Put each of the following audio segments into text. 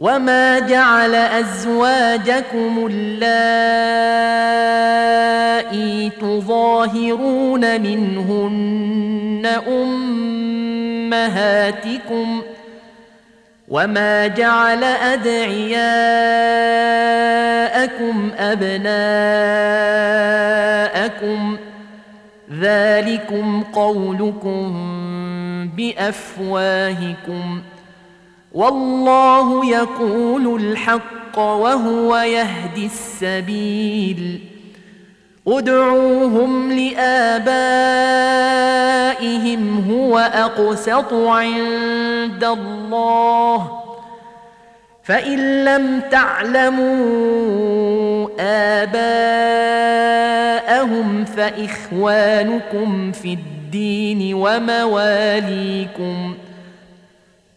وما جعل ازواجكم اللائي تظاهرون منهن امهاتكم وما جعل ادعياءكم ابناءكم ذلكم قولكم بافواهكم والله يقول الحق وهو يهدي السبيل. ادعوهم لآبائهم هو أقسط عند الله. فإن لم تعلموا آباءهم فإخوانكم في الدين ومواليكم.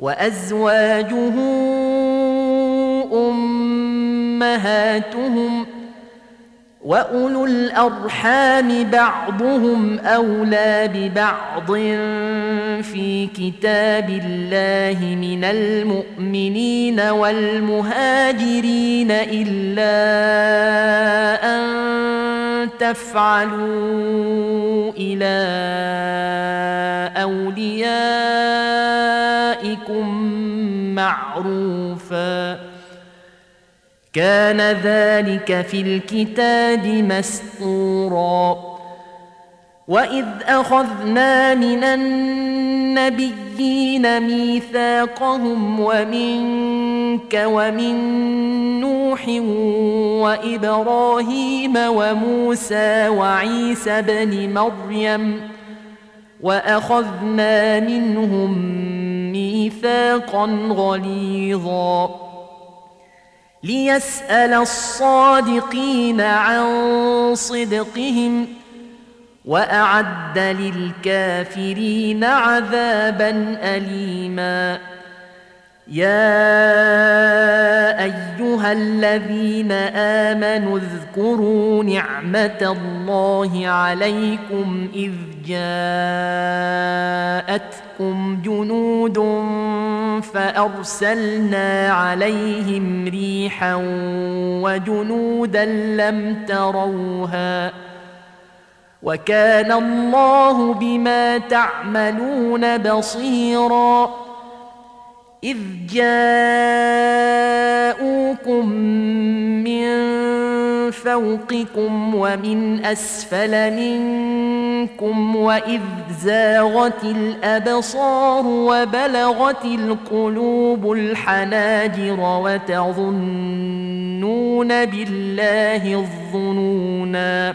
وأزواجه أمهاتهم وأولو الأرحام بعضهم أولى ببعض في كتاب الله من المؤمنين والمهاجرين إلا أن تفعلوا إلى أوليائكم معروفا. كان ذلك في الكتاب مسطورا واذ اخذنا من النبيين ميثاقهم ومنك ومن نوح وابراهيم وموسى وعيسى بن مريم واخذنا منهم ميثاقا غليظا ليسال الصادقين عن صدقهم وأعد للكافرين عذابا اليما. يا أيها الذين آمنوا اذكروا نعمة الله عليكم إذ جاءتكم جنود فأرسلنا عليهم ريحا وجنودا لم تروها وكان الله بما تعملون بصيرا. إذ جاءوكم من فوقكم ومن أسفل منكم وإذ زاغت الأبصار وبلغت القلوب الحناجر وتظنون بالله الظنونا.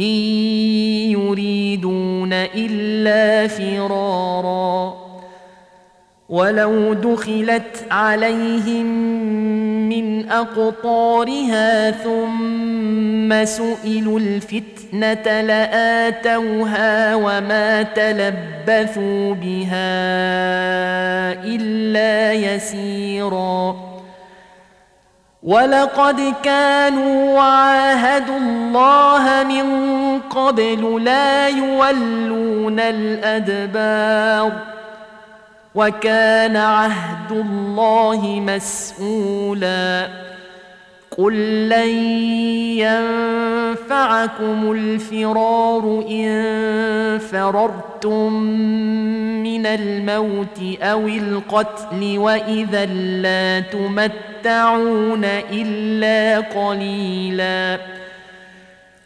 إن يريدون إلا فرارا. ولو دخلت عليهم من أقطارها ثم سئلوا الفتنة لآتوها وما تلبثوا بها إلا يسيرا. ولقد كانوا عاهدوا الله من قبل لا يولون الادبار وكان عهد الله مسؤولا قل لن ينفعكم الفرار ان فررتم من الموت أو القتل واذا لا تمتعون الا قليلا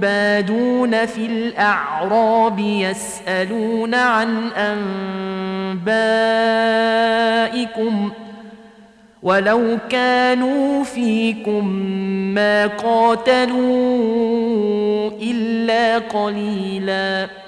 بادون في الأعراب يسألون عن أنبائكم ولو كانوا فيكم ما قاتلوا إلا قليلاً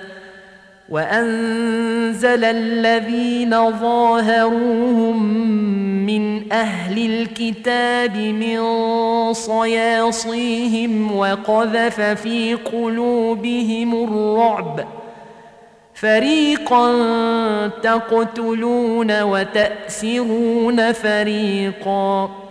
وأنزل الذين ظاهروهم من أهل الكتاب من صياصيهم وقذف في قلوبهم الرعب. فريقا تقتلون وتأسرون فريقا.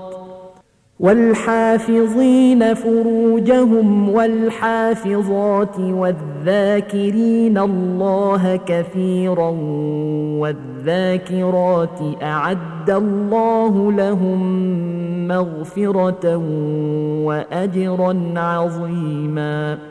والحافظين فروجهم والحافظات والذاكرين الله كثيرا والذاكرات أعد الله لهم مغفرة واجرا عظيما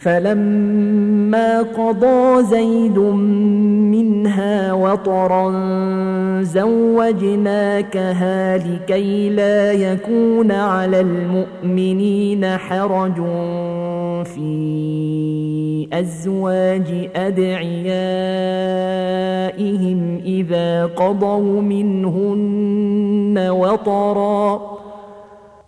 فلما قضى زيد منها وطرا زوجناكها لكي لا يكون على المؤمنين حرج في أزواج أدعيائهم إذا قضوا منهن وطرا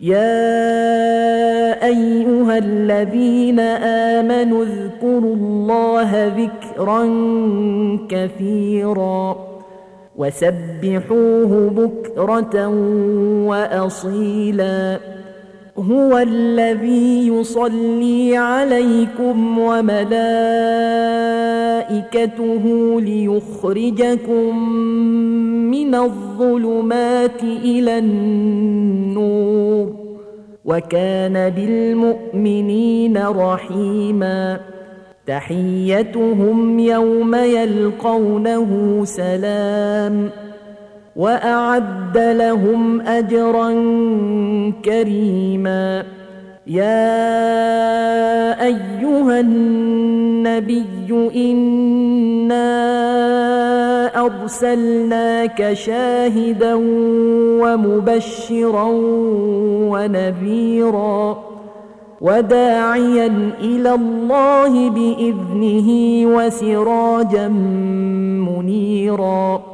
يا أيها الذين آمنوا اذكروا الله ذكرا كثيرا وسبحوه بكرة واصيلا. هو الذي يصلي عليكم وملائكته ليخرجكم من الظلمات إلى النور وكان بالمؤمنين رحيما تحيتهم يوم يلقونه سلام وأعد لهم أجرا كريما يا ايها النبي انا ارسلناك شاهدا ومبشرا ونذيرا وداعيا إلى الله باذنه وسراجا منيرا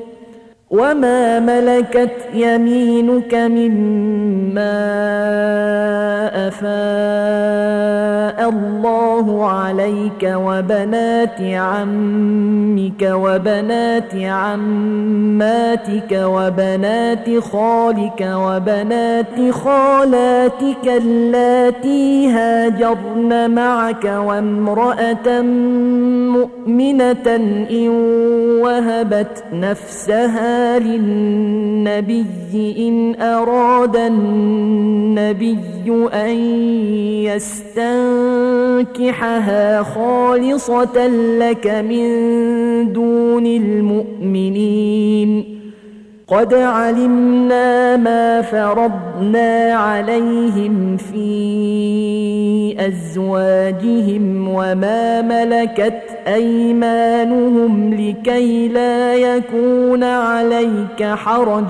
وما ملكت يمينك مما افاء الله عليك وبنات عمك وبنات عماتك وبنات خالك وبنات خالاتك اللاتي هاجرن معك وامراه مؤمنه ان وهبت نفسها للنبي إن أراد النبي أن يستنكحها خالصة لك من دون المؤمنين. قد علمنا ما فرضنا عليهم في أزواجهم وما ملكت أيمانهم لكي لا يكون عليك حرج.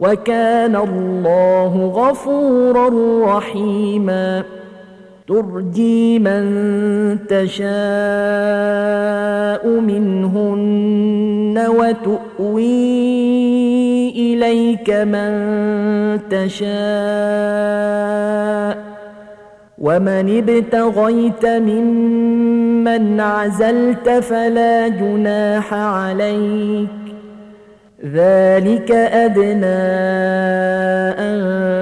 وكان الله غفورا رحيما. ترجي من تشاء منهن وتؤوي إليك من تشاء ومن ابتغيت ممن عزلت فلا جناح عليك ذلك أدنى أن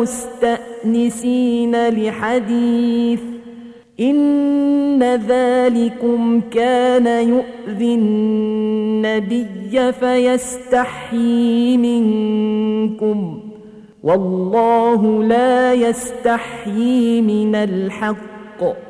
مستأنسين لحديث إن ذلكم كان يؤذي النبي فيستحيي منكم والله لا يستحيي من الحق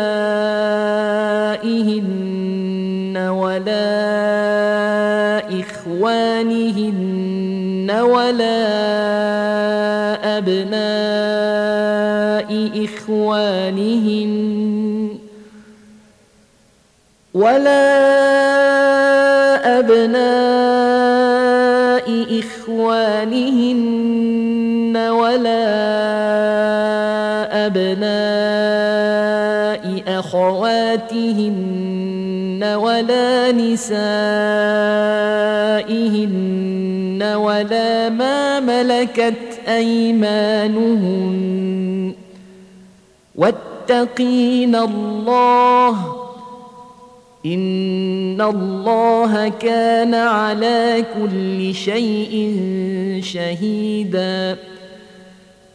ولا أبناء إخوانهن ولا أبناء إخوانهن ولا أبناء أخواتهن ولا نسائهن ولا ما ملكت أيمانهن واتقين الله إن الله كان على كل شيء شهيدا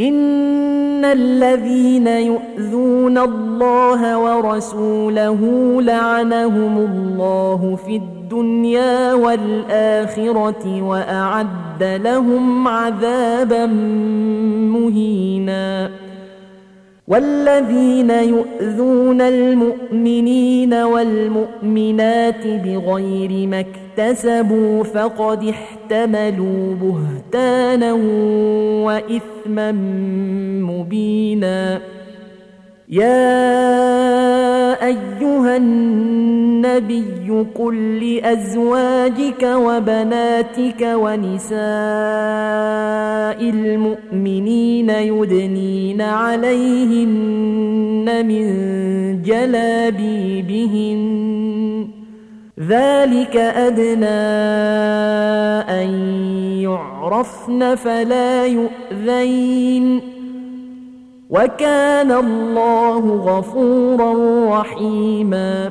إن الذين يؤذون الله ورسوله لعنهم الله في الدنيا والآخرة وأعد لهم عذابا مهيناً. والذين يؤذون المؤمنين والمؤمنات بغير ما اكتسبوا فقد احتملوا بهتانا وإثما مبينا. يا أيها النبي قل لأزواجك وبناتك ونساء المؤمنين يدنين عليهن من جلابيبهن ذلك أدنى أن يعرفن فلا يؤذين. وكان الله غفورا رحيما.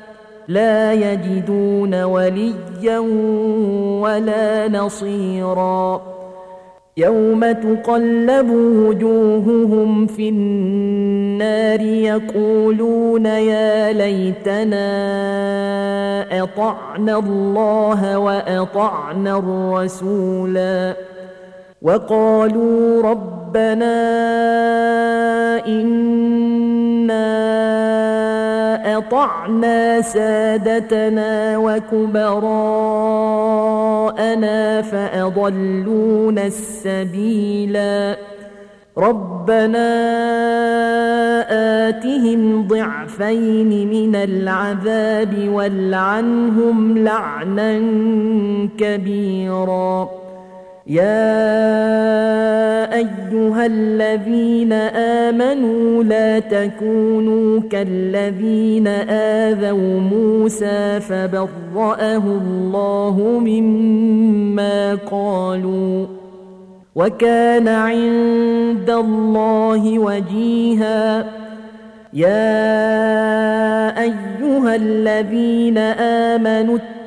لا يجدون وليا ولا نصيرا. يوم تقلب وجوههم في النار يقولون يا ليتنا أطعنا الله وأطعنا الرسولا. وقالوا ربنا إنا أطعنا سادتنا وكبراءنا فأضلونا السبيلا. ربنا آتهم ضعفين من العذاب والعنهم لعنا كبيراً. يا ايها الذين امنوا لا تكونوا كالذين اذوا موسى فبرأه الله مما قالوا وكان عند الله وجيها يا ايها الذين امنوا